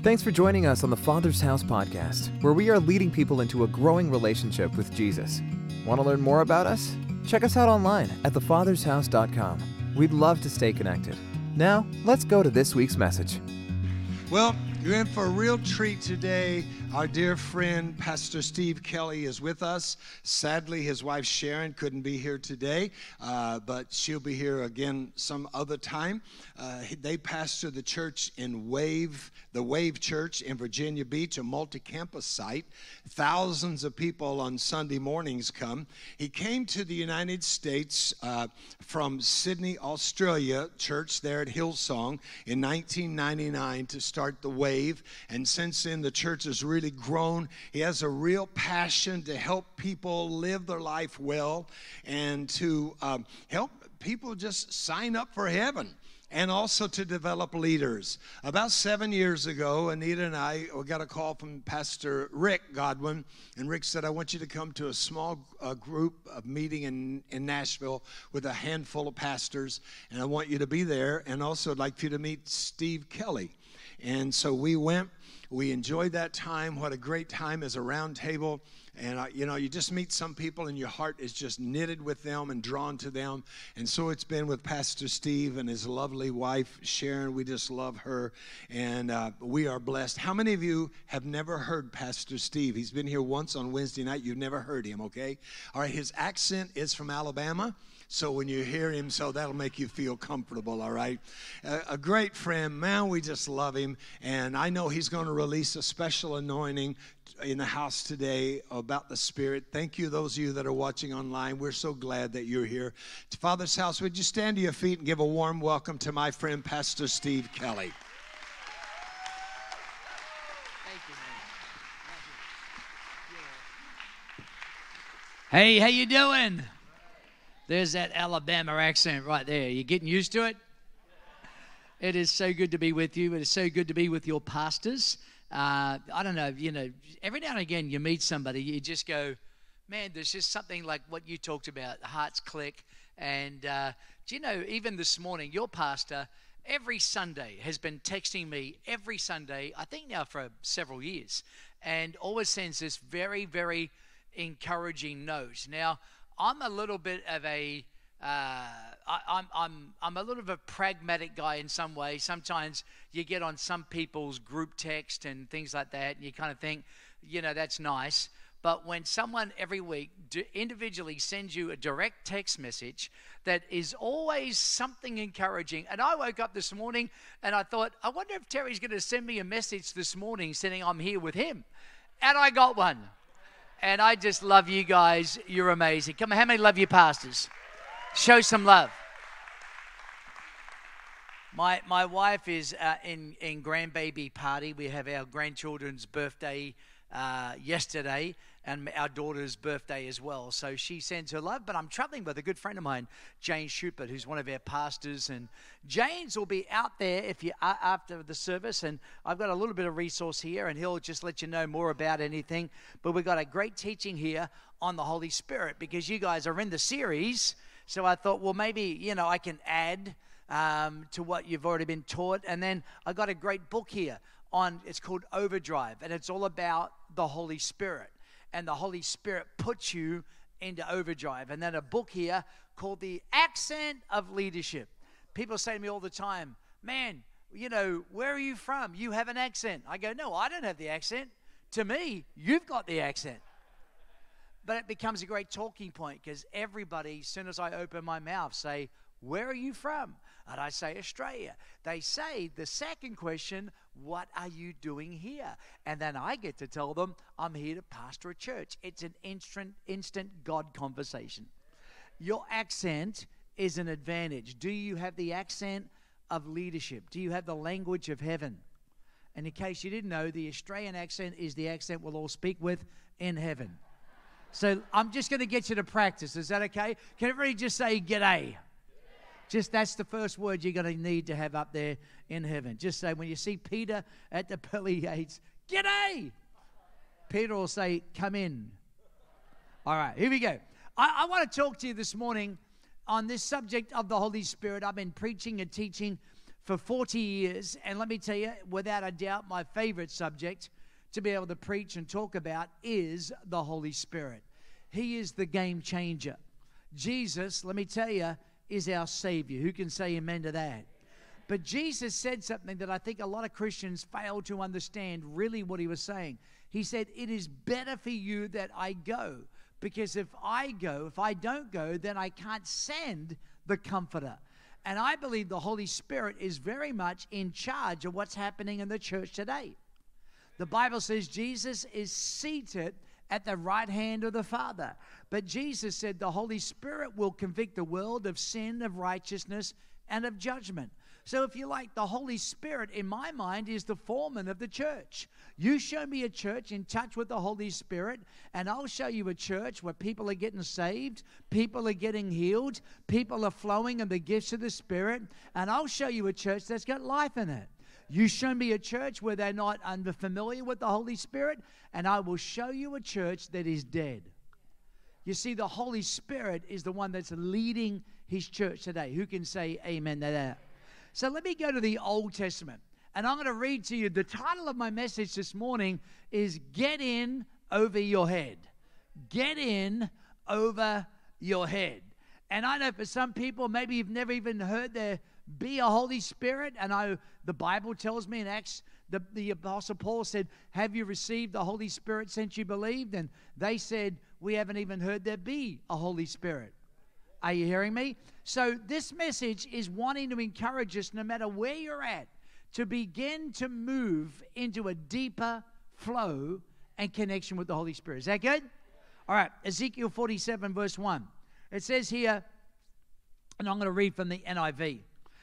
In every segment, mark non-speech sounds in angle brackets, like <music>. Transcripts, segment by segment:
Thanks for joining us on the Father's House podcast, where we are leading people into a growing relationship with Jesus. Want to learn more about us? Check us out online at thefathershouse.com. We'd love to stay connected. Now, let's go to this week's message. Well, you're in for a real treat today. Our dear friend, Pastor Steve Kelly, is with us. Sadly, his wife Sharon couldn't be here today, uh, but she'll be here again some other time. Uh, they pastor the church in Wave, the Wave Church in Virginia Beach, a multi campus site. Thousands of people on Sunday mornings come. He came to the United States uh, from Sydney, Australia, church there at Hillsong in 1999 to start the Wave. And since then, the church has really really grown. He has a real passion to help people live their life well and to um, help people just sign up for heaven and also to develop leaders. About seven years ago, Anita and I got a call from Pastor Rick Godwin, and Rick said, I want you to come to a small uh, group of meeting in, in Nashville with a handful of pastors, and I want you to be there, and also I'd like for you to meet Steve Kelly. And so we went we enjoyed that time. What a great time as a round table. And, uh, you know, you just meet some people and your heart is just knitted with them and drawn to them. And so it's been with Pastor Steve and his lovely wife, Sharon. We just love her. And uh, we are blessed. How many of you have never heard Pastor Steve? He's been here once on Wednesday night. You've never heard him, okay? All right, his accent is from Alabama. So when you hear him, so that'll make you feel comfortable, all right? A, a great friend, man, we just love him. And I know he's going to release a special anointing in the house today about the Spirit. Thank you, those of you that are watching online. We're so glad that you're here. To Father's house, would you stand to your feet and give a warm welcome to my friend, Pastor Steve Kelly? Hey, how you doing? There's that Alabama accent right there. You getting used to it? It is so good to be with you. It is so good to be with your pastors. Uh, I don't know, you know, every now and again you meet somebody, you just go, man, there's just something like what you talked about, hearts click. And uh, do you know, even this morning, your pastor, every Sunday has been texting me every Sunday, I think now for several years, and always sends this very, very encouraging note. Now, I'm a little bit of a uh, I, I'm, I'm, I'm a little of a pragmatic guy in some ways. Sometimes you get on some people's group text and things like that, and you kind of think, you know, that's nice. But when someone every week individually sends you a direct text message that is always something encouraging, and I woke up this morning and I thought, I wonder if Terry's going to send me a message this morning saying I'm here with him. And I got one. And I just love you guys. You're amazing. Come on, how many love you, pastors? Show some love. My, my wife is uh, in, in grandbaby party. We have our grandchildren's birthday uh, yesterday and our daughter's birthday as well. So she sends her love. But I'm traveling with a good friend of mine, Jane Schubert, who's one of our pastors. And Jane's will be out there if you uh, after the service. And I've got a little bit of resource here, and he'll just let you know more about anything. But we've got a great teaching here on the Holy Spirit because you guys are in the series. So I thought, well, maybe you know I can add. Um, to what you've already been taught. And then I got a great book here on it's called Overdrive, and it's all about the Holy Spirit. And the Holy Spirit puts you into overdrive. And then a book here called The Accent of Leadership. People say to me all the time, Man, you know, where are you from? You have an accent. I go, No, I don't have the accent. To me, you've got the accent. But it becomes a great talking point because everybody, as soon as I open my mouth, say, Where are you from? And I say, Australia. They say the second question, What are you doing here? And then I get to tell them, I'm here to pastor a church. It's an instant, instant God conversation. Your accent is an advantage. Do you have the accent of leadership? Do you have the language of heaven? And in case you didn't know, the Australian accent is the accent we'll all speak with in heaven. So I'm just going to get you to practice. Is that okay? Can everybody just say g'day? Just that's the first word you're going to need to have up there in heaven. Just say, when you see Peter at the pearly <laughs> gates, G'day! Peter will say, Come in. All right, here we go. I, I want to talk to you this morning on this subject of the Holy Spirit. I've been preaching and teaching for 40 years. And let me tell you, without a doubt, my favorite subject to be able to preach and talk about is the Holy Spirit. He is the game changer. Jesus, let me tell you, is our Savior. Who can say amen to that? But Jesus said something that I think a lot of Christians fail to understand really what he was saying. He said, It is better for you that I go, because if I go, if I don't go, then I can't send the Comforter. And I believe the Holy Spirit is very much in charge of what's happening in the church today. The Bible says Jesus is seated at the right hand of the Father. But Jesus said the Holy Spirit will convict the world of sin, of righteousness, and of judgment. So, if you like, the Holy Spirit, in my mind, is the foreman of the church. You show me a church in touch with the Holy Spirit, and I'll show you a church where people are getting saved, people are getting healed, people are flowing in the gifts of the Spirit, and I'll show you a church that's got life in it. You show me a church where they're not unfamiliar with the Holy Spirit, and I will show you a church that is dead. You see, the Holy Spirit is the one that's leading his church today. Who can say amen to that? So let me go to the Old Testament. And I'm going to read to you the title of my message this morning is Get In Over Your Head. Get In Over Your Head. And I know for some people, maybe you've never even heard there be a Holy Spirit. And I, the Bible tells me in Acts, the, the Apostle Paul said, Have you received the Holy Spirit since you believed? And they said, We haven't even heard there be a Holy Spirit. Are you hearing me? So, this message is wanting to encourage us, no matter where you're at, to begin to move into a deeper flow and connection with the Holy Spirit. Is that good? All right, Ezekiel 47, verse 1. It says here, and I'm going to read from the NIV.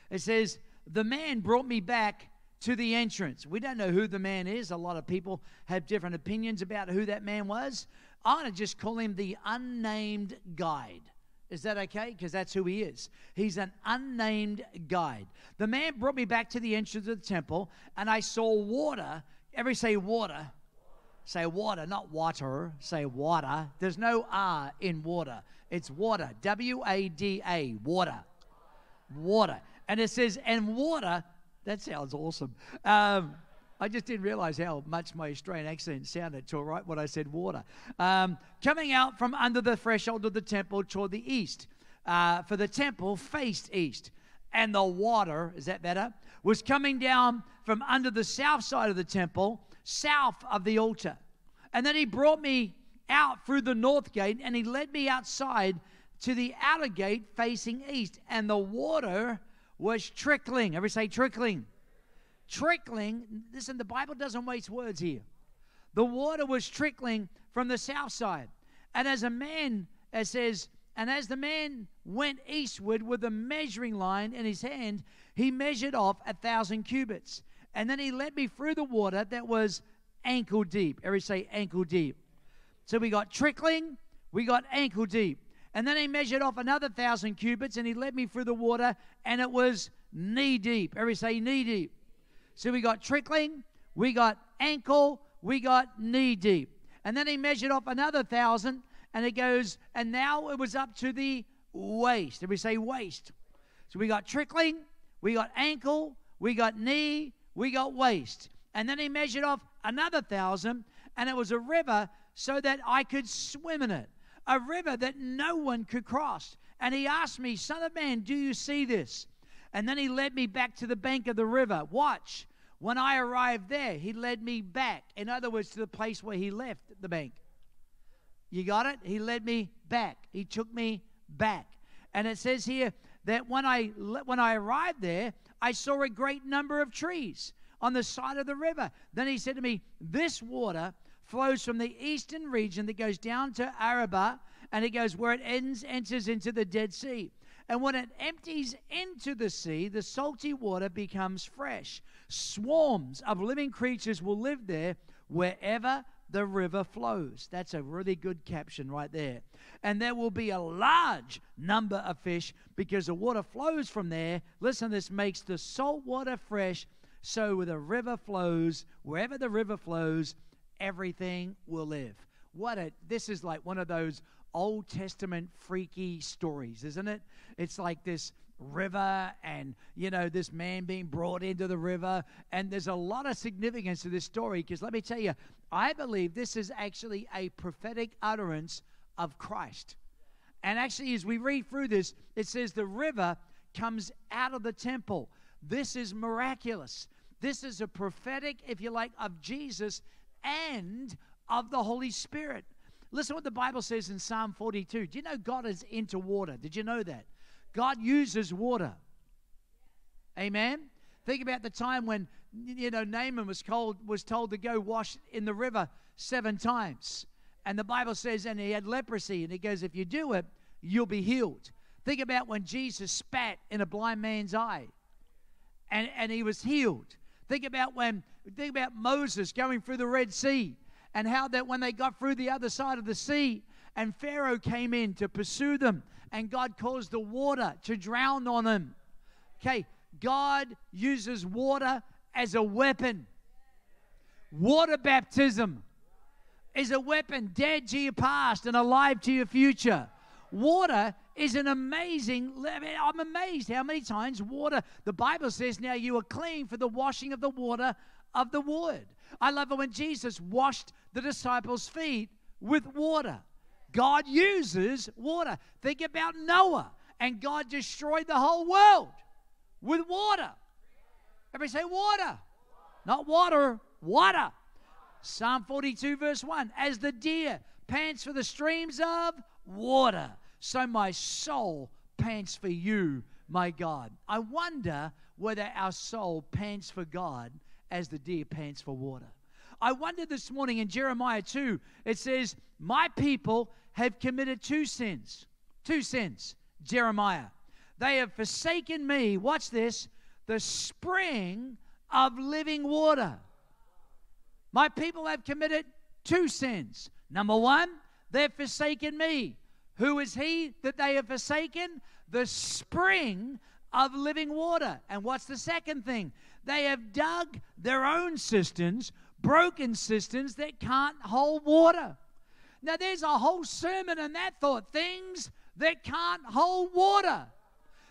It says, The man brought me back to the entrance. We don't know who the man is. A lot of people have different opinions about who that man was. I'm going to just call him the unnamed guide. Is that okay? Because that's who he is. He's an unnamed guide. The man brought me back to the entrance of the temple, and I saw water. Every say water. Say water, not water. Say water. There's no R in water. It's water. W A D A. Water. Water. And it says, and water. That sounds awesome. Um, I just didn't realize how much my Australian accent sounded till right when I said water. Um, coming out from under the threshold of the temple toward the east, uh, for the temple faced east. And the water, is that better? Was coming down from under the south side of the temple, south of the altar. And then he brought me out through the north gate and he led me outside to the outer gate facing east. And the water was trickling. Every say trickling trickling. Listen, the Bible doesn't waste words here. The water was trickling from the south side. And as a man, it says, and as the man went eastward with a measuring line in his hand, he measured off a thousand cubits. And then he led me through the water that was ankle deep. Every say ankle deep. So we got trickling, we got ankle deep. And then he measured off another thousand cubits and he led me through the water and it was knee deep. Every say knee deep. So we got trickling, we got ankle, we got knee deep. And then he measured off another thousand, and it goes, and now it was up to the waist. We say waist? So we got trickling, we got ankle, we got knee, we got waist. And then he measured off another thousand, and it was a river so that I could swim in it. A river that no one could cross. And he asked me, Son of man, do you see this? And then he led me back to the bank of the river. Watch. When I arrived there, he led me back. In other words, to the place where he left the bank. You got it? He led me back. He took me back. And it says here that when I when I arrived there, I saw a great number of trees on the side of the river. Then he said to me, "This water flows from the eastern region that goes down to Arabah, and it goes where it ends enters into the Dead Sea." And when it empties into the sea, the salty water becomes fresh. Swarms of living creatures will live there wherever the river flows. That's a really good caption right there. And there will be a large number of fish because the water flows from there. Listen, this makes the salt water fresh. So where the river flows, wherever the river flows, everything will live. What a this is like one of those Old Testament freaky stories, isn't it? It's like this river and you know this man being brought into the river and there's a lot of significance to this story because let me tell you i believe this is actually a prophetic utterance of christ and actually as we read through this it says the river comes out of the temple this is miraculous this is a prophetic if you like of jesus and of the holy spirit listen what the bible says in psalm 42 do you know god is into water did you know that God uses water. Amen. Think about the time when you know Naaman was told was told to go wash in the river seven times. And the Bible says, and he had leprosy, and he goes, if you do it, you'll be healed. Think about when Jesus spat in a blind man's eye and, and he was healed. Think about when think about Moses going through the Red Sea and how that when they got through the other side of the sea and Pharaoh came in to pursue them and God caused the water to drown on them. Okay, God uses water as a weapon. Water baptism is a weapon dead to your past and alive to your future. Water is an amazing, I'm amazed how many times water, the Bible says, now you are clean for the washing of the water of the word. I love it when Jesus washed the disciples' feet with water. God uses water. Think about Noah, and God destroyed the whole world with water. Everybody say water. Not water, water. Psalm 42, verse 1 As the deer pants for the streams of water, so my soul pants for you, my God. I wonder whether our soul pants for God as the deer pants for water. I wonder this morning in Jeremiah 2, it says, My people have committed two sins. Two sins, Jeremiah. They have forsaken me, watch this, the spring of living water. My people have committed two sins. Number one, they've forsaken me. Who is he that they have forsaken? The spring of living water. And what's the second thing? They have dug their own cisterns, broken cisterns that can't hold water. Now, there's a whole sermon in that thought things that can't hold water.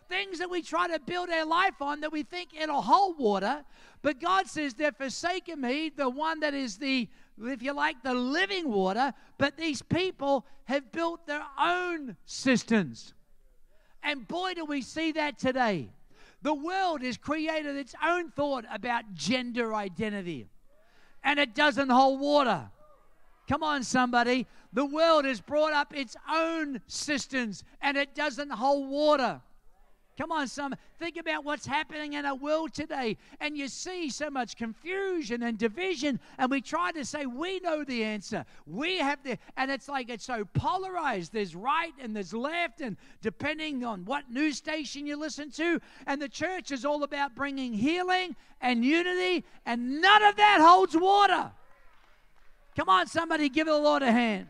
Things that we try to build our life on that we think it'll hold water. But God says, They've forsaken me, the one that is the, if you like, the living water. But these people have built their own cisterns. And boy, do we see that today. The world has created its own thought about gender identity, and it doesn't hold water. Come on, somebody. The world has brought up its own cisterns and it doesn't hold water. Come on, some think about what's happening in our world today, and you see so much confusion and division, and we try to say we know the answer. We have the, and it's like it's so polarized. There's right and there's left, and depending on what news station you listen to, and the church is all about bringing healing and unity, and none of that holds water. Come on, somebody, give the Lord a hand.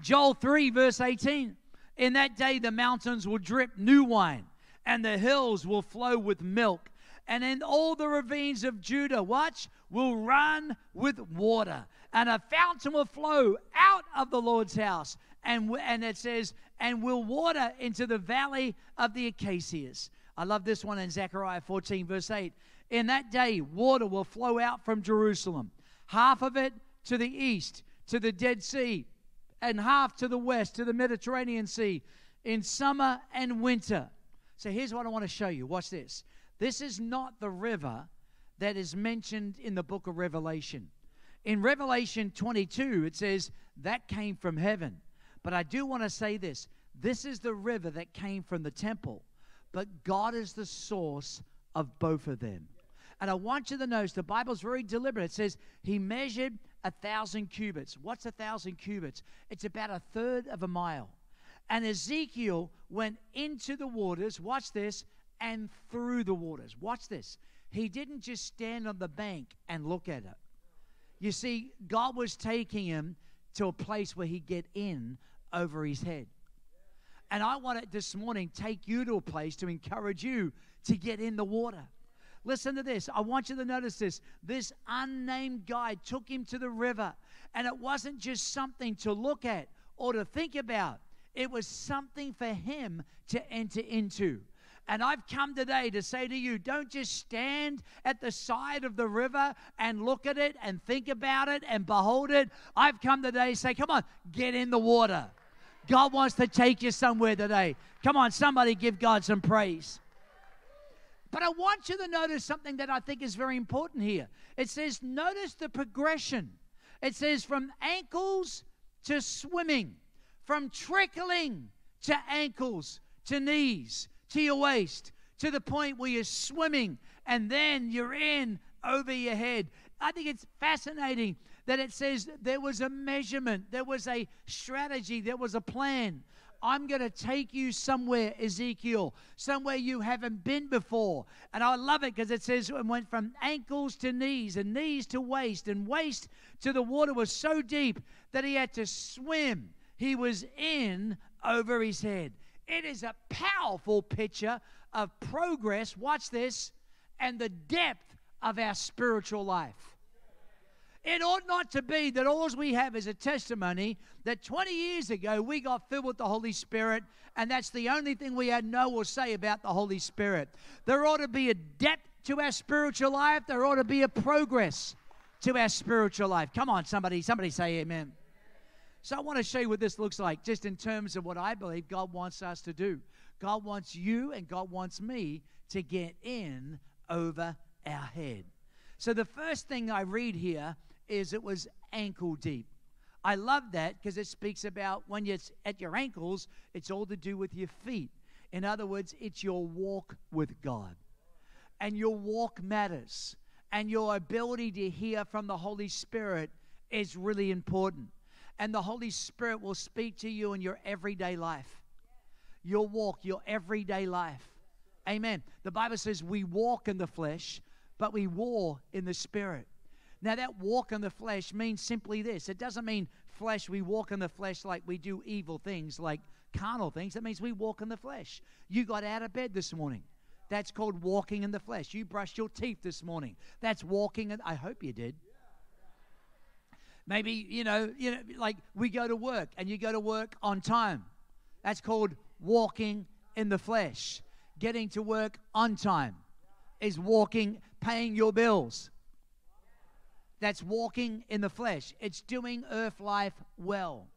Joel 3, verse 18. In that day, the mountains will drip new wine, and the hills will flow with milk. And in all the ravines of Judah, watch, will run with water. And a fountain will flow out of the Lord's house. And, and it says, and will water into the valley of the acacias. I love this one in Zechariah 14, verse 8. In that day, water will flow out from Jerusalem, half of it to the east, to the Dead Sea, and half to the west, to the Mediterranean Sea, in summer and winter. So here's what I want to show you. Watch this. This is not the river that is mentioned in the book of Revelation. In Revelation 22, it says, that came from heaven. But I do want to say this this is the river that came from the temple, but God is the source of both of them. And I want you to notice the Bible's very deliberate. It says he measured a thousand cubits. What's a thousand cubits? It's about a third of a mile. And Ezekiel went into the waters, watch this, and through the waters. Watch this. He didn't just stand on the bank and look at it. You see, God was taking him to a place where he'd get in over his head. And I want to this morning take you to a place to encourage you to get in the water. Listen to this. I want you to notice this. This unnamed guy took him to the river, and it wasn't just something to look at or to think about. It was something for him to enter into. And I've come today to say to you don't just stand at the side of the river and look at it and think about it and behold it. I've come today to say, come on, get in the water. God wants to take you somewhere today. Come on, somebody give God some praise. But I want you to notice something that I think is very important here. It says, notice the progression. It says, from ankles to swimming, from trickling to ankles to knees to your waist to the point where you're swimming and then you're in over your head. I think it's fascinating that it says there was a measurement, there was a strategy, there was a plan. I'm going to take you somewhere, Ezekiel, somewhere you haven't been before. And I love it because it says it went from ankles to knees and knees to waist and waist to the water was so deep that he had to swim. He was in over his head. It is a powerful picture of progress. Watch this and the depth of our spiritual life. It ought not to be that all we have is a testimony that 20 years ago we got filled with the Holy Spirit, and that's the only thing we had know or say about the Holy Spirit. There ought to be a depth to our spiritual life, there ought to be a progress to our spiritual life. Come on, somebody, somebody say amen. So I want to show you what this looks like, just in terms of what I believe God wants us to do. God wants you and God wants me to get in over our head. So the first thing I read here is it was ankle deep. I love that because it speaks about when you're at your ankles, it's all to do with your feet. In other words, it's your walk with God. And your walk matters. And your ability to hear from the Holy Spirit is really important. And the Holy Spirit will speak to you in your everyday life, your walk, your everyday life. Amen. The Bible says we walk in the flesh, but we war in the Spirit. Now, that walk in the flesh means simply this it doesn't mean flesh, we walk in the flesh like we do evil things, like carnal things. That means we walk in the flesh. You got out of bed this morning. That's called walking in the flesh. You brushed your teeth this morning. That's walking. In, I hope you did. Maybe, you know, you know, like we go to work and you go to work on time. That's called walking in the flesh. Getting to work on time is walking, paying your bills. That's walking in the flesh. It's doing earth life well.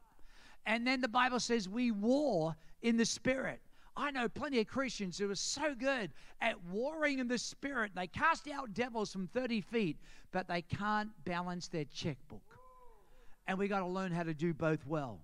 And then the Bible says we war in the spirit. I know plenty of Christians who are so good at warring in the spirit. They cast out devils from 30 feet, but they can't balance their checkbook. And we got to learn how to do both well.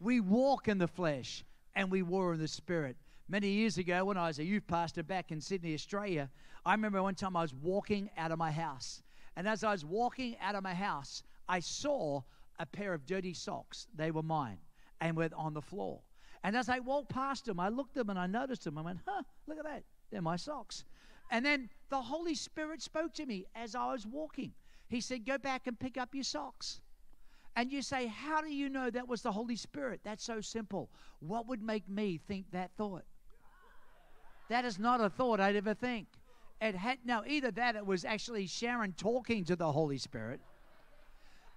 We walk in the flesh and we war in the spirit. Many years ago, when I was a youth pastor back in Sydney, Australia, I remember one time I was walking out of my house and as I was walking out of my house, I saw a pair of dirty socks. They were mine and were on the floor. And as I walked past them, I looked at them and I noticed them. I went, huh, look at that. They're my socks. And then the Holy Spirit spoke to me as I was walking. He said, Go back and pick up your socks. And you say, How do you know that was the Holy Spirit? That's so simple. What would make me think that thought? That is not a thought I'd ever think it had now either that it was actually Sharon talking to the Holy Spirit.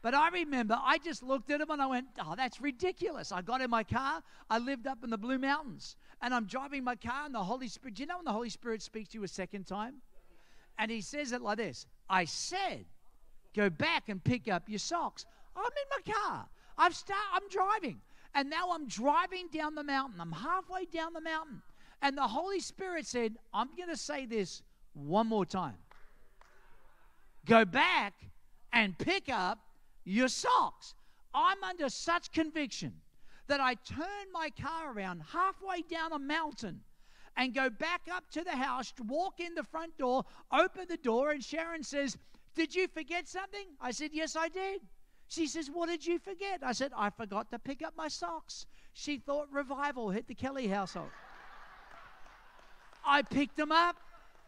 But I remember I just looked at him and I went, Oh, that's ridiculous. I got in my car. I lived up in the Blue Mountains. And I'm driving my car, and the Holy Spirit, do you know when the Holy Spirit speaks to you a second time? And he says it like this I said, Go back and pick up your socks. I'm in my car. I've start, I'm driving. And now I'm driving down the mountain. I'm halfway down the mountain. And the Holy Spirit said, I'm going to say this one more time. Go back and pick up your socks. I'm under such conviction that I turn my car around halfway down a mountain and go back up to the house, walk in the front door, open the door, and Sharon says, Did you forget something? I said, Yes, I did. She says, What did you forget? I said, I forgot to pick up my socks. She thought revival hit the Kelly household. I picked them up.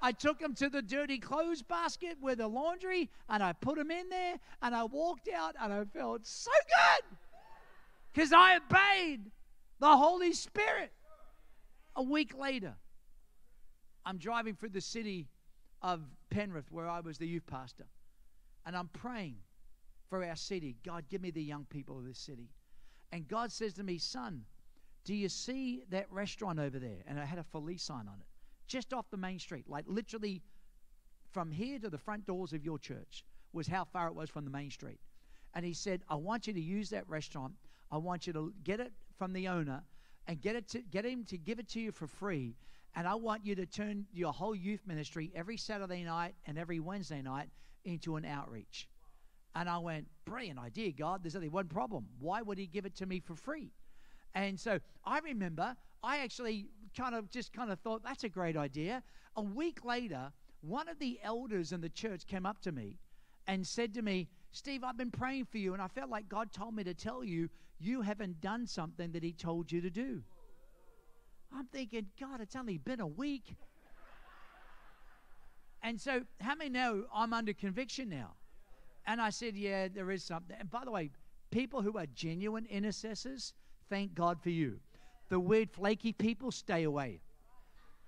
I took them to the dirty clothes basket with the laundry and I put them in there and I walked out and I felt so good because I obeyed the Holy Spirit. A week later, I'm driving through the city of Penrith where I was the youth pastor and I'm praying for our city. God, give me the young people of this city. And God says to me, Son, Do you see that restaurant over there? And I had a Felice sign on it, just off the main street, like literally from here to the front doors of your church was how far it was from the main street. And he said, I want you to use that restaurant. I want you to get it from the owner and get it to get him to give it to you for free. And I want you to turn your whole youth ministry every Saturday night and every Wednesday night into an outreach. And I went, brilliant idea, God. There's only one problem. Why would he give it to me for free? And so I remember I actually kind of just kind of thought that's a great idea. A week later, one of the elders in the church came up to me and said to me, Steve, I've been praying for you, and I felt like God told me to tell you you haven't done something that He told you to do. I'm thinking, God, it's only been a week. And so, how many know I'm under conviction now? And I said, Yeah, there is something. And by the way, people who are genuine intercessors, thank God for you. The weird, flaky people, stay away.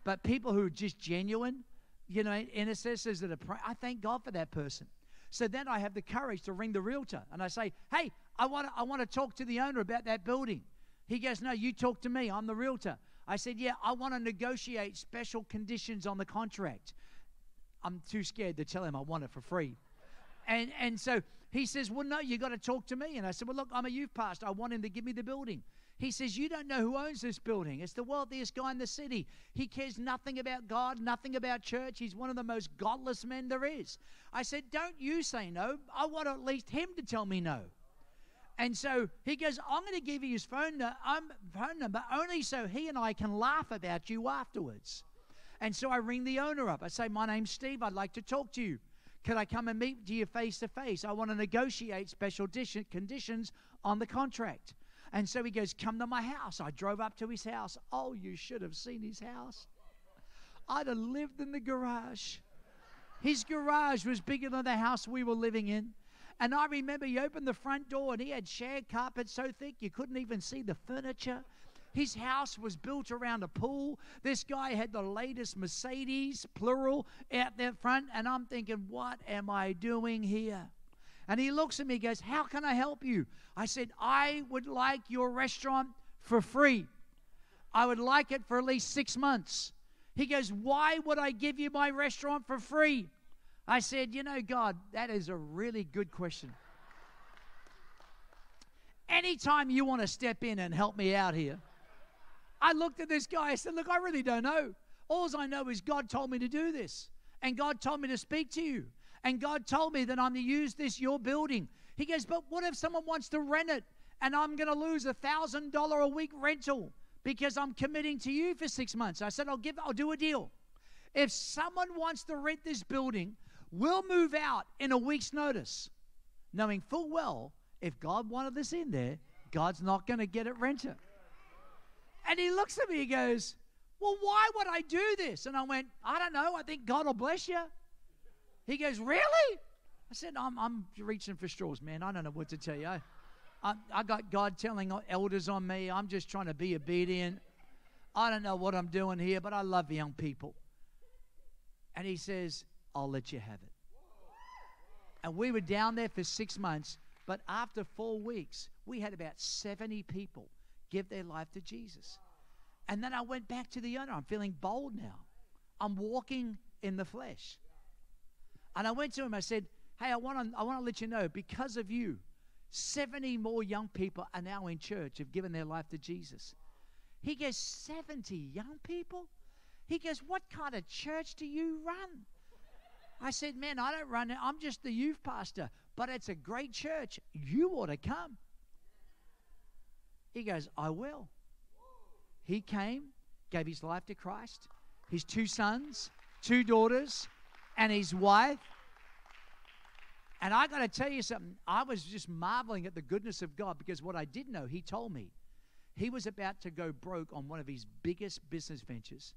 But people who are just genuine, you know, intercessors that are praying, I thank God for that person. So then I have the courage to ring the realtor and I say, Hey, I want to I want to talk to the owner about that building. He goes, No, you talk to me. I'm the realtor. I said, Yeah, I want to negotiate special conditions on the contract. I'm too scared to tell him I want it for free. And and so he says, Well, no, you got to talk to me. And I said, Well, look, I'm a youth pastor. I want him to give me the building. He says, You don't know who owns this building. It's the wealthiest guy in the city. He cares nothing about God, nothing about church. He's one of the most godless men there is. I said, Don't you say no. I want at least him to tell me no. And so he goes, I'm going to give you his phone, um, phone number only so he and I can laugh about you afterwards. And so I ring the owner up. I say, My name's Steve. I'd like to talk to you. Could I come and meet you face to face? I want to negotiate special conditions on the contract. And so he goes, Come to my house. I drove up to his house. Oh, you should have seen his house. I'd have lived in the garage. His garage was bigger than the house we were living in. And I remember he opened the front door and he had shag carpet so thick you couldn't even see the furniture. His house was built around a pool. This guy had the latest Mercedes, plural, out there front. And I'm thinking, what am I doing here? And he looks at me and goes, How can I help you? I said, I would like your restaurant for free. I would like it for at least six months. He goes, Why would I give you my restaurant for free? I said, You know, God, that is a really good question. Anytime you want to step in and help me out here, I looked at this guy. I said, Look, I really don't know. All I know is God told me to do this, and God told me to speak to you, and God told me that I'm to use this, your building. He goes, But what if someone wants to rent it and I'm going to lose a $1,000 a week rental because I'm committing to you for six months? I said, I'll, give, I'll do a deal. If someone wants to rent this building, we'll move out in a week's notice, knowing full well if God wanted this in there, God's not going to get it rented. And he looks at me, he goes, Well, why would I do this? And I went, I don't know. I think God will bless you. He goes, Really? I said, I'm, I'm reaching for straws, man. I don't know what to tell you. I, I, I got God telling elders on me. I'm just trying to be obedient. I don't know what I'm doing here, but I love young people. And he says, I'll let you have it. And we were down there for six months, but after four weeks, we had about 70 people give their life to Jesus. And then I went back to the owner. I'm feeling bold now. I'm walking in the flesh. And I went to him, I said, Hey, I want to I want to let you know, because of you, 70 more young people are now in church, have given their life to Jesus. He goes, 70 young people? He goes, What kind of church do you run? I said, Man, I don't run it. I'm just the youth pastor, but it's a great church. You ought to come. He goes, I will. He came, gave his life to Christ, his two sons, two daughters, and his wife. And I got to tell you something. I was just marveling at the goodness of God because what I did know, he told me he was about to go broke on one of his biggest business ventures,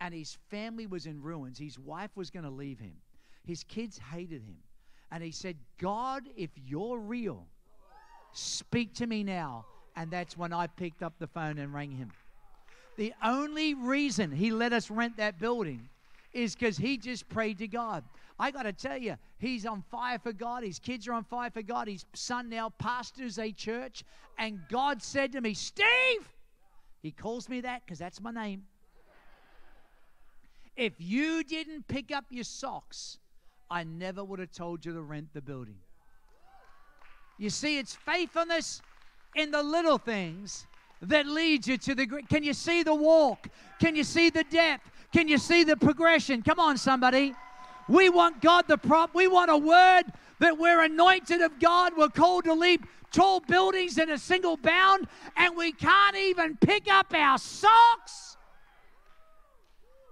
and his family was in ruins. His wife was going to leave him, his kids hated him. And he said, God, if you're real, speak to me now. And that's when I picked up the phone and rang him. The only reason he let us rent that building is because he just prayed to God. I got to tell you, he's on fire for God. His kids are on fire for God. His son now pastors a church. And God said to me, Steve, He calls me that because that's my name. If you didn't pick up your socks, I never would have told you to rent the building. You see, it's faithfulness in the little things that leads you to the. Can you see the walk? Can you see the depth? Can you see the progression? Come on, somebody. We want God the prop. We want a word that we're anointed of God. We're called to leap tall buildings in a single bound, and we can't even pick up our socks.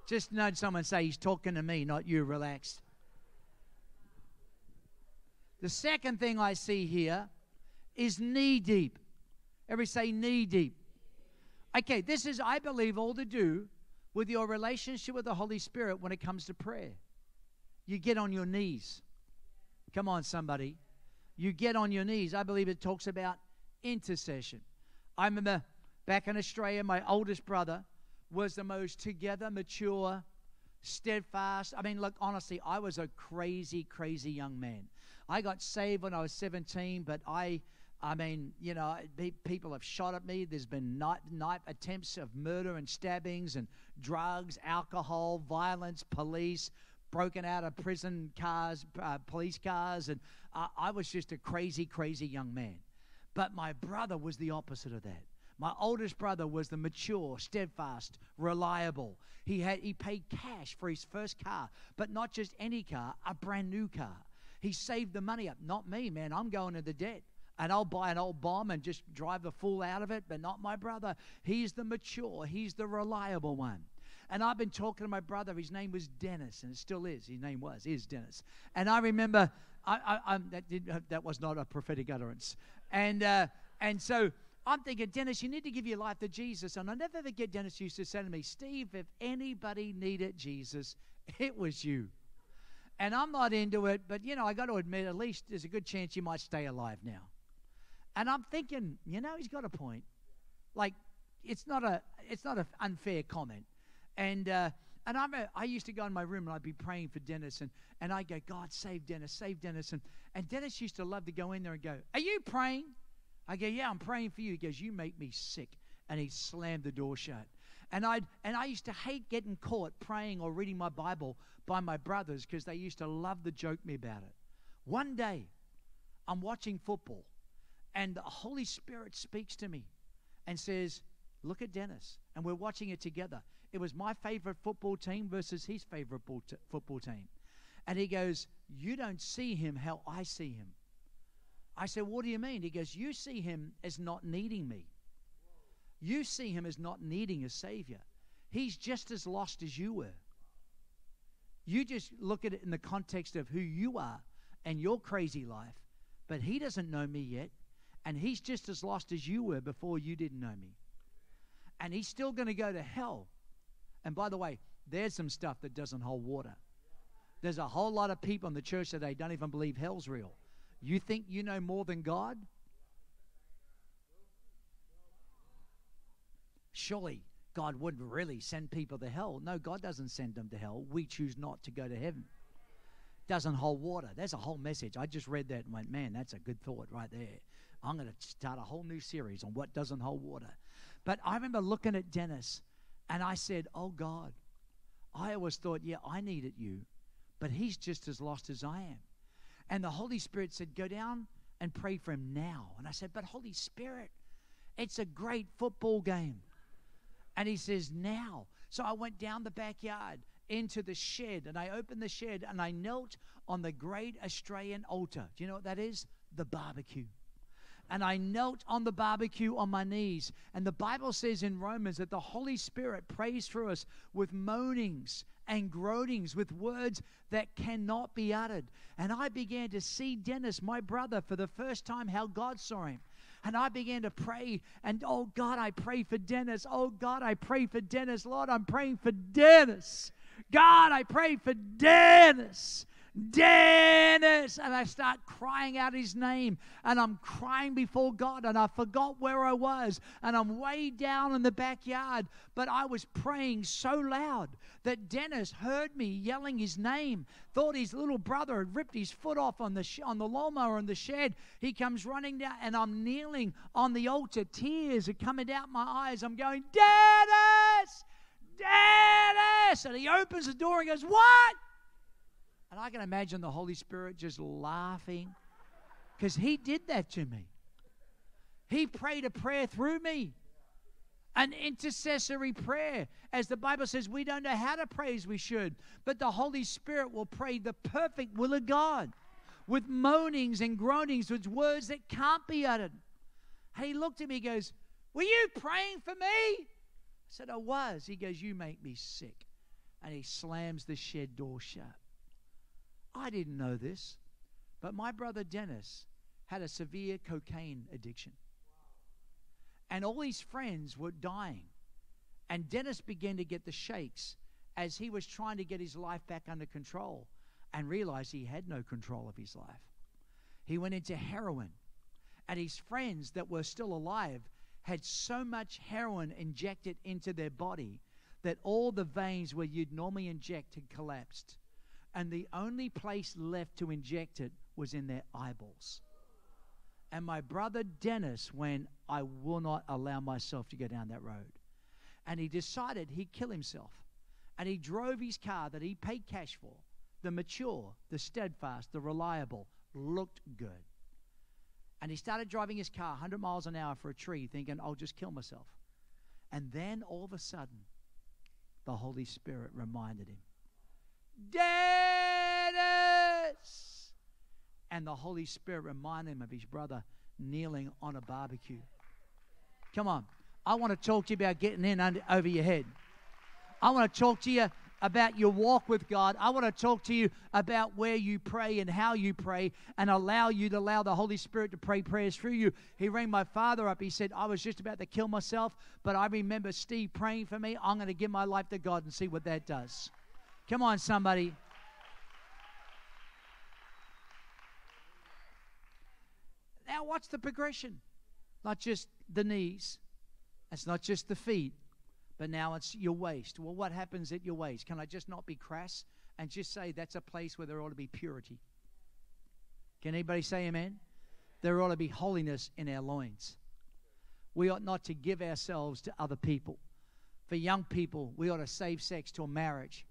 Just nudge someone say, He's talking to me, not you. Relax. The second thing I see here is knee deep. Every say knee deep. Okay, this is, I believe, all to do with your relationship with the Holy Spirit when it comes to prayer. You get on your knees. Come on, somebody. You get on your knees. I believe it talks about intercession. I remember back in Australia, my oldest brother was the most together, mature, steadfast. I mean, look, honestly, I was a crazy, crazy young man. I got saved when I was 17, but I, I mean, you know, people have shot at me. There's been knife, knife attempts of murder and stabbings and drugs, alcohol, violence, police, broken out of prison cars, uh, police cars, and uh, I was just a crazy, crazy young man. But my brother was the opposite of that. My oldest brother was the mature, steadfast, reliable. He had he paid cash for his first car, but not just any car, a brand new car. He saved the money up. Not me, man. I'm going into debt. And I'll buy an old bomb and just drive the fool out of it, but not my brother. He's the mature, he's the reliable one. And I've been talking to my brother. His name was Dennis, and it still is. His name was, is Dennis. And I remember, I, I, that, did, that was not a prophetic utterance. And, uh, and so I'm thinking, Dennis, you need to give your life to Jesus. And I never forget, Dennis used to say to me, Steve, if anybody needed Jesus, it was you. And I'm not into it, but you know, I got to admit, at least there's a good chance you might stay alive now. And I'm thinking, you know, he's got a point. Like, it's not a, it's not an unfair comment. And uh, and I'm a, I used to go in my room and I'd be praying for Dennis, and and I go, God, save Dennis, save Dennis, and and Dennis used to love to go in there and go, Are you praying? I go, Yeah, I'm praying for you. He goes, You make me sick, and he slammed the door shut. And I and I used to hate getting caught praying or reading my Bible by my brothers because they used to love to joke me about it. One day, I'm watching football, and the Holy Spirit speaks to me and says, Look at Dennis. And we're watching it together. It was my favorite football team versus his favorite football team. And he goes, You don't see him how I see him. I said, What do you mean? He goes, You see him as not needing me. You see him as not needing a Savior. He's just as lost as you were. You just look at it in the context of who you are and your crazy life, but he doesn't know me yet, and he's just as lost as you were before you didn't know me. And he's still going to go to hell. And by the way, there's some stuff that doesn't hold water. There's a whole lot of people in the church today don't even believe hell's real. You think you know more than God? Surely God wouldn't really send people to hell. No, God doesn't send them to hell. We choose not to go to heaven. Doesn't hold water. There's a whole message. I just read that and went, man, that's a good thought right there. I'm going to start a whole new series on what doesn't hold water. But I remember looking at Dennis and I said, oh God, I always thought, yeah, I needed you, but he's just as lost as I am. And the Holy Spirit said, go down and pray for him now. And I said, but Holy Spirit, it's a great football game. And he says, Now. So I went down the backyard into the shed and I opened the shed and I knelt on the great Australian altar. Do you know what that is? The barbecue. And I knelt on the barbecue on my knees. And the Bible says in Romans that the Holy Spirit prays for us with moanings and groanings, with words that cannot be uttered. And I began to see Dennis, my brother, for the first time, how God saw him. And I began to pray. And oh God, I pray for Dennis. Oh God, I pray for Dennis. Lord, I'm praying for Dennis. God, I pray for Dennis. Dennis. And I start crying out his name. And I'm crying before God. And I forgot where I was. And I'm way down in the backyard. But I was praying so loud that Dennis heard me yelling his name. Thought his little brother had ripped his foot off on the, sh- on the lawnmower in the shed. He comes running down. And I'm kneeling on the altar. Tears are coming out my eyes. I'm going, Dennis! Dennis! And he opens the door and goes, What? And I can imagine the Holy Spirit just laughing because he did that to me. He prayed a prayer through me, an intercessory prayer. As the Bible says, we don't know how to pray as we should, but the Holy Spirit will pray the perfect will of God with moanings and groanings, with words that can't be uttered. And he looked at me, goes, Were you praying for me? I said, I was. He goes, You make me sick. And he slams the shed door shut. I didn't know this, but my brother Dennis had a severe cocaine addiction. And all his friends were dying. And Dennis began to get the shakes as he was trying to get his life back under control and realized he had no control of his life. He went into heroin, and his friends that were still alive had so much heroin injected into their body that all the veins where you'd normally inject had collapsed and the only place left to inject it was in their eyeballs. And my brother Dennis went, I will not allow myself to go down that road. And he decided he'd kill himself. And he drove his car that he paid cash for, the mature, the steadfast, the reliable, looked good. And he started driving his car 100 miles an hour for a tree, thinking, I'll just kill myself. And then all of a sudden, the Holy Spirit reminded him Dennis! And the Holy Spirit reminded him of his brother kneeling on a barbecue. Come on. I want to talk to you about getting in under, over your head. I want to talk to you about your walk with God. I want to talk to you about where you pray and how you pray and allow you to allow the Holy Spirit to pray prayers through you. He rang my father up. He said, I was just about to kill myself, but I remember Steve praying for me. I'm going to give my life to God and see what that does. Come on, somebody. Now, what's the progression? Not just the knees, it's not just the feet, but now it's your waist. Well, what happens at your waist? Can I just not be crass and just say that's a place where there ought to be purity? Can anybody say amen? There ought to be holiness in our loins. We ought not to give ourselves to other people. For young people, we ought to save sex till marriage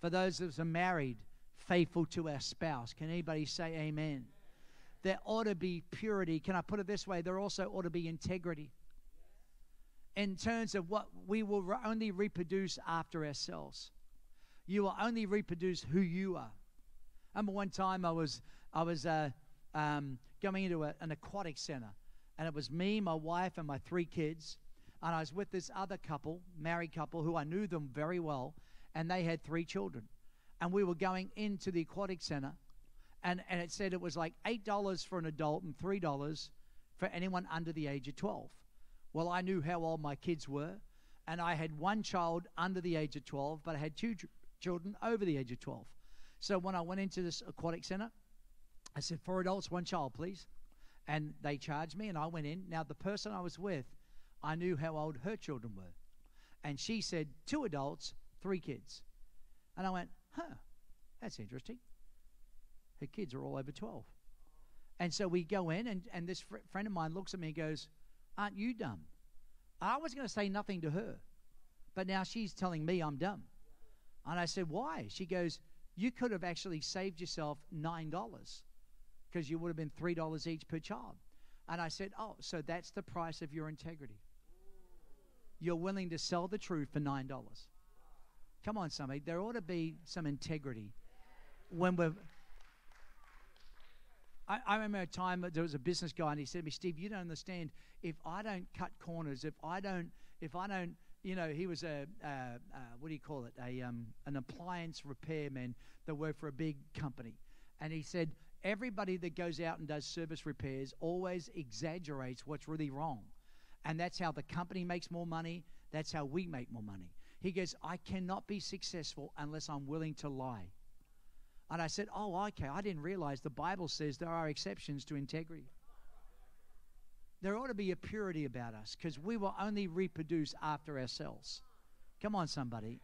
for those that are married, faithful to our spouse. Can anybody say amen? There ought to be purity. Can I put it this way? There also ought to be integrity in terms of what we will only reproduce after ourselves. You will only reproduce who you are. I remember one time I was I was uh, um, going into a, an aquatic center, and it was me, my wife, and my three kids, and I was with this other couple, married couple, who I knew them very well, and they had three children. And we were going into the aquatic center, and, and it said it was like $8 for an adult and $3 for anyone under the age of 12. Well, I knew how old my kids were, and I had one child under the age of 12, but I had two ch- children over the age of 12. So when I went into this aquatic center, I said, for adults, one child, please. And they charged me, and I went in. Now, the person I was with, I knew how old her children were. And she said, two adults, three kids. And I went, huh, that's interesting. Her kids are all over 12. And so we go in, and, and this fr- friend of mine looks at me and goes, Aren't you dumb? I was going to say nothing to her, but now she's telling me I'm dumb. And I said, Why? She goes, You could have actually saved yourself $9 because you would have been $3 each per child. And I said, Oh, so that's the price of your integrity. You're willing to sell the truth for $9. Come on, somebody. There ought to be some integrity when we're. I, I remember a time there was a business guy and he said to me, Steve, you don't understand. If I don't cut corners, if I don't, if I don't, you know, he was a, what do you call it? A um, an appliance repairman that worked for a big company, and he said everybody that goes out and does service repairs always exaggerates what's really wrong, and that's how the company makes more money. That's how we make more money. He goes, I cannot be successful unless I'm willing to lie. And I said, Oh, okay, I didn't realize the Bible says there are exceptions to integrity. There ought to be a purity about us because we will only reproduce after ourselves. Come on, somebody.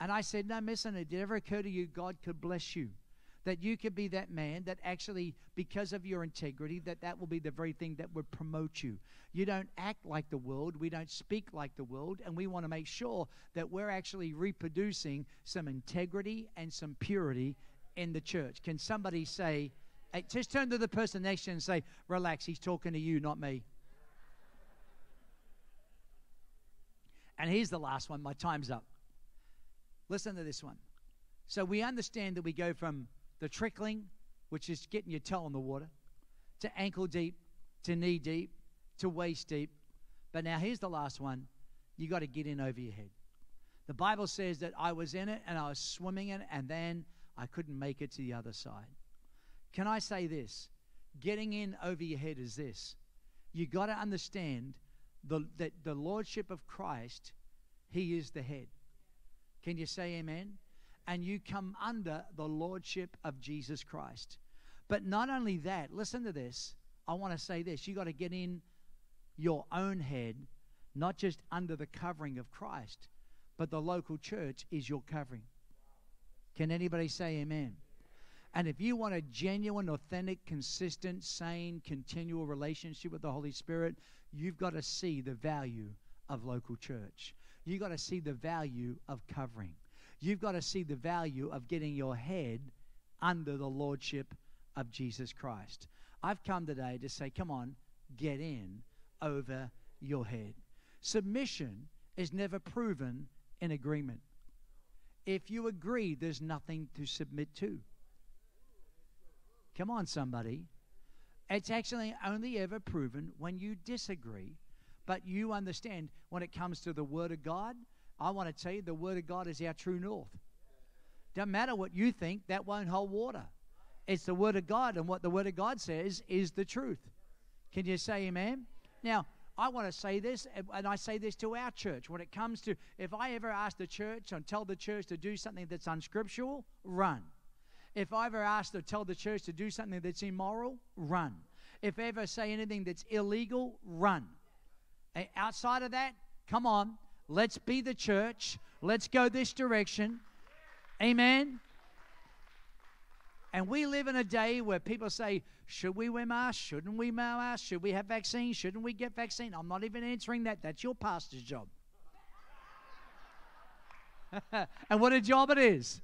And I said, No, listen, it did ever occur to you God could bless you? That you could be that man that actually, because of your integrity, that that will be the very thing that would promote you. You don't act like the world, we don't speak like the world, and we want to make sure that we're actually reproducing some integrity and some purity in the church. Can somebody say, hey, just turn to the person next to you and say, Relax, he's talking to you, not me. And here's the last one. My time's up. Listen to this one. So we understand that we go from the trickling, which is getting your toe in the water, to ankle deep, to knee deep, to waist deep. But now here's the last one. You got to get in over your head. The Bible says that I was in it and I was swimming in it, and then I couldn't make it to the other side. Can I say this? Getting in over your head is this. You got to understand the, that the lordship of Christ, He is the head. Can you say amen? And you come under the lordship of Jesus Christ. But not only that, listen to this. I want to say this. You got to get in your own head, not just under the covering of Christ, but the local church is your covering. Can anybody say amen? And if you want a genuine, authentic, consistent, sane, continual relationship with the Holy Spirit, you've got to see the value of local church. You've got to see the value of covering. You've got to see the value of getting your head under the lordship of Jesus Christ. I've come today to say, come on, get in over your head. Submission is never proven in agreement. If you agree, there's nothing to submit to. Come on, somebody. It's actually only ever proven when you disagree, but you understand when it comes to the Word of God. I want to tell you the Word of God is our true north. Doesn't matter what you think, that won't hold water. It's the Word of God, and what the Word of God says is the truth. Can you say amen? Now, I want to say this, eh, and I say this to our church. When it comes to, if I ever ask the church and tell the church to do something that's unscriptural, run. If I ever ask to tell the church to do something that's immoral, run. If I ever say anything that's illegal, run. Eh, outside of that, come on, let's be the church. Let's go this direction. Amen. And we live in a day where people say, should we wear masks? Shouldn't we wear masks? Should we have vaccines? Shouldn't we get vaccine? I'm not even answering that. That's your pastor's job. <laughs> and what a job it is.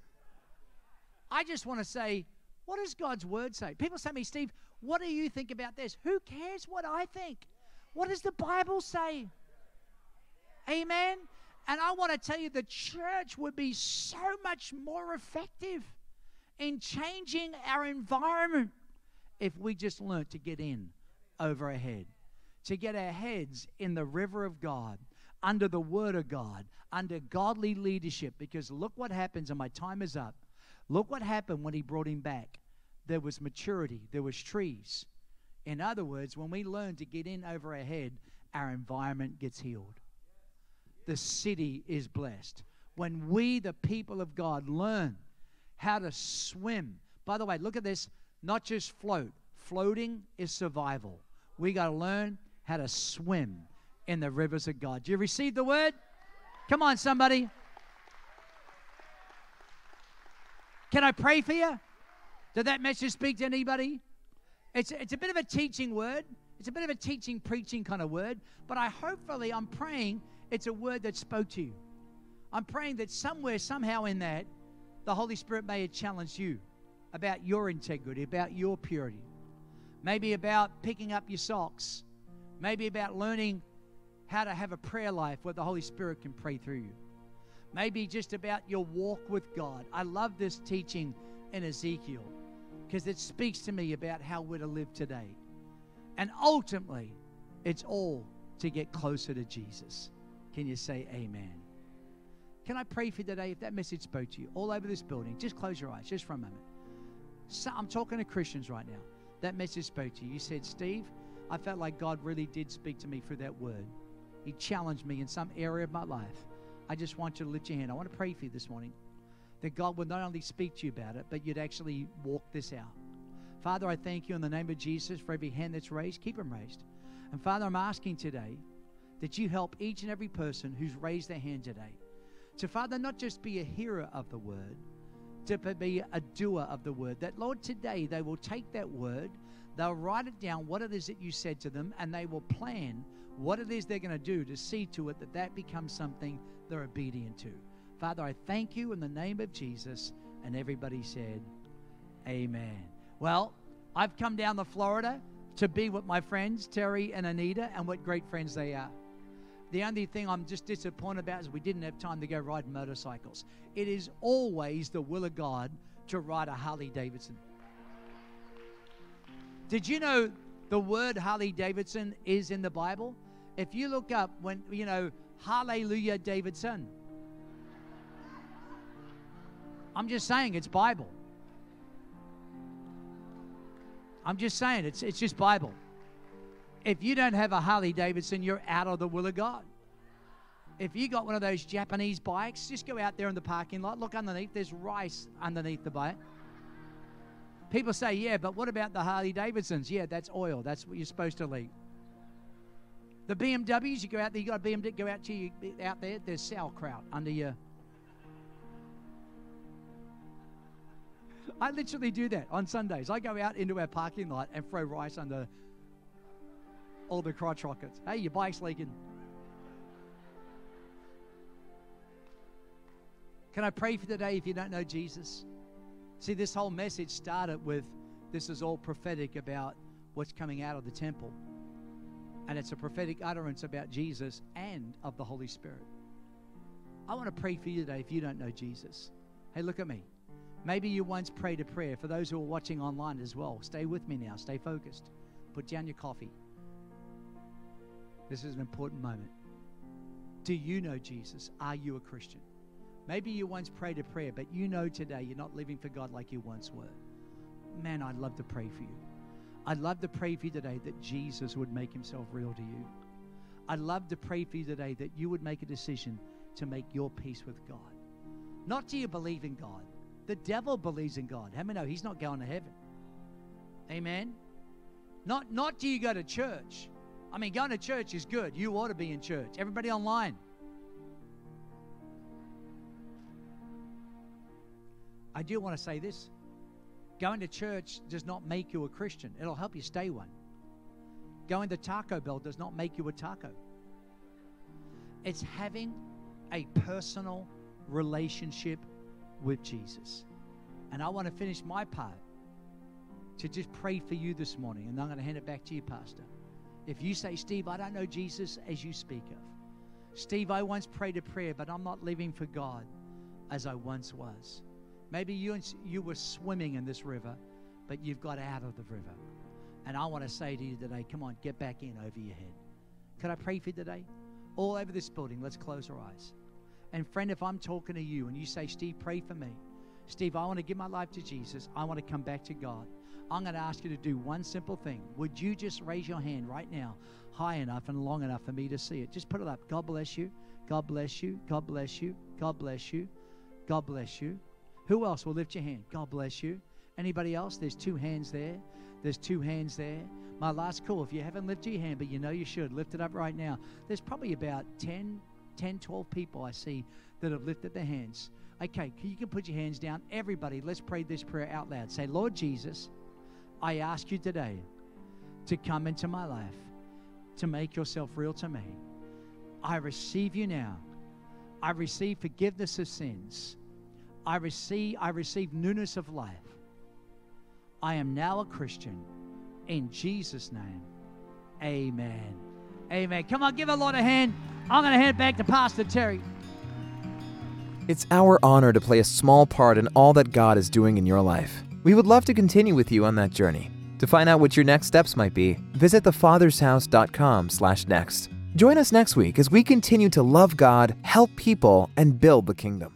I just want to say, what does God's word say? People say to me, Steve, what do you think about this? Who cares what I think? What does the Bible say? Amen. And I want to tell you the church would be so much more effective in changing our environment if we just learnt to get in over our head, to get our heads in the river of God, under the Word of God, under godly leadership. Because look what happens, and my time is up. Look what happened when he brought him back. There was maturity, there was trees. In other words, when we learn to get in over our head, our environment gets healed. The city is blessed. When we, the people of God, learn how to swim. By the way, look at this not just float. Floating is survival. We got to learn how to swim in the rivers of God. Do you receive the word? Come on, somebody. Can I pray for you? Did that message speak to anybody? It's, it's a bit of a teaching word. It's a bit of a teaching, preaching kind of word. But I hopefully, I'm praying it's a word that spoke to you. I'm praying that somewhere, somehow in that, the Holy Spirit may have challenged you about your integrity, about your purity. Maybe about picking up your socks. Maybe about learning how to have a prayer life where the Holy Spirit can pray through you maybe just about your walk with God. I love this teaching in Ezekiel because it speaks to me about how we're to live today. And ultimately, it's all to get closer to Jesus. Can you say amen? Can I pray for you today if that message spoke to you all over this building? Just close your eyes just for a moment. So, I'm talking to Christians right now. That message spoke to you. You said, Steve, I felt like God really did speak to me through that word. He challenged me in some area of my life. I just want you to lift your hand. I want to pray for you this morning. that God would not only speak to you about it, but you'd actually walk this out. Father, I thank you in the name of Jesus for every hand that's raised. Keep them raised. And Father, I'm asking today that you help each and every person who's raised their hand today to, Father, not just be a hearer of the word, to be a doer of the word. That, Lord, today they will take that word, they'll write it down, what it is that you said to them, and they will plan what it is they're going to do to see to it that that becomes something they're obedient to. Father, I thank you in the name of Jesus. And everybody said, Amen. Well, I've come down to Florida to be with my friends, Terry and Anita, and what great friends they are. The only thing I'm just disappointed about is we didn't have time to go ride motorcycles. It is always the will of God to ride a Harley Davidson. Did you know the word Harley Davidson is in the Bible? If you look up when, you know, Hallelujah Davidson, I'm just saying it's Bible. I'm just saying it's it's just Bible. If you don't have a Harley Davidson, you're out of the will of God. If you got one of those Japanese bikes, just go out there in the parking lot, look underneath, there's rice underneath the bike. People say, yeah, but what about the Harley Davidsons? Yeah, that's oil. That's what you're supposed to leave. The BMWs, you go out there, you got a BMW, go out to you out there, there's sauerkraut under your I literally do that on Sundays. I go out into our parking lot and throw rice under all the crotch rockets. Hey, your bike's leaking. Can I pray for today if you don't know Jesus? See, this whole message started with this is all prophetic about what's coming out of the temple. And it's a prophetic utterance about Jesus and of the Holy Spirit. I want to pray for you today if you don't know Jesus. Hey, look at me. Maybe you once prayed a prayer. For those who are watching online as well, stay with me now. Stay focused. Put down your coffee. This is an important moment. Do you know Jesus? Are you a Christian? Maybe you once prayed a prayer, but you know today you're not living for God like you once were. Man, I'd love to pray for you. I'd love to pray for you today that Jesus would make himself real to you. I'd love to pray for you today that you would make a decision to make your peace with God. Not do you believe in God, the devil believes in God. How many know he's not going to heaven? Amen. Not not do you go to church. I mean, going to church is good. You ought to be in church. Everybody online. I do want to say this. Going to church does not make you a Christian. It'll help you stay one. Going to Taco Bell does not make you a taco. It's having a personal relationship with Jesus. And I want to finish my part to just pray for you this morning. And I'm going to hand it back to you, Pastor. If you say, Steve, I don't know Jesus as you speak of. Steve, I once prayed a prayer, but I'm not living for God as I once was. Maybe you, you were swimming in this river, but you've got out of the river. And I want to say to you today, come on, get back in over your head. Could I pray for you today? All over this building, let's close our eyes. And friend, if I'm talking to you and you say, Steve, pray for me. Steve, I want to give my life to Jesus. I want to come back to God. I'm going to ask you to do one simple thing. Would you just raise your hand right now, high enough and long enough for me to see it? Just put it up. God bless you. God bless you. God bless you. God bless you. God bless you. Who else will lift your hand? God bless you. Anybody else? There's two hands there. There's two hands there. My last call. If you haven't lifted your hand, but you know you should, lift it up right now. There's probably about 10, 10, 12 people I see that have lifted their hands. Okay, you can put your hands down. Everybody, let's pray this prayer out loud. Say, Lord Jesus, I ask you today to come into my life, to make yourself real to me. I receive you now. I receive forgiveness of sins. I receive, I receive newness of life. I am now a Christian. In Jesus' name, amen. Amen. Come on, give a Lord a hand. I'm going to hand it back to Pastor Terry. It's our honor to play a small part in all that God is doing in your life. We would love to continue with you on that journey. To find out what your next steps might be, visit thefathershouse.com/next. Join us next week as we continue to love God, help people, and build the kingdom.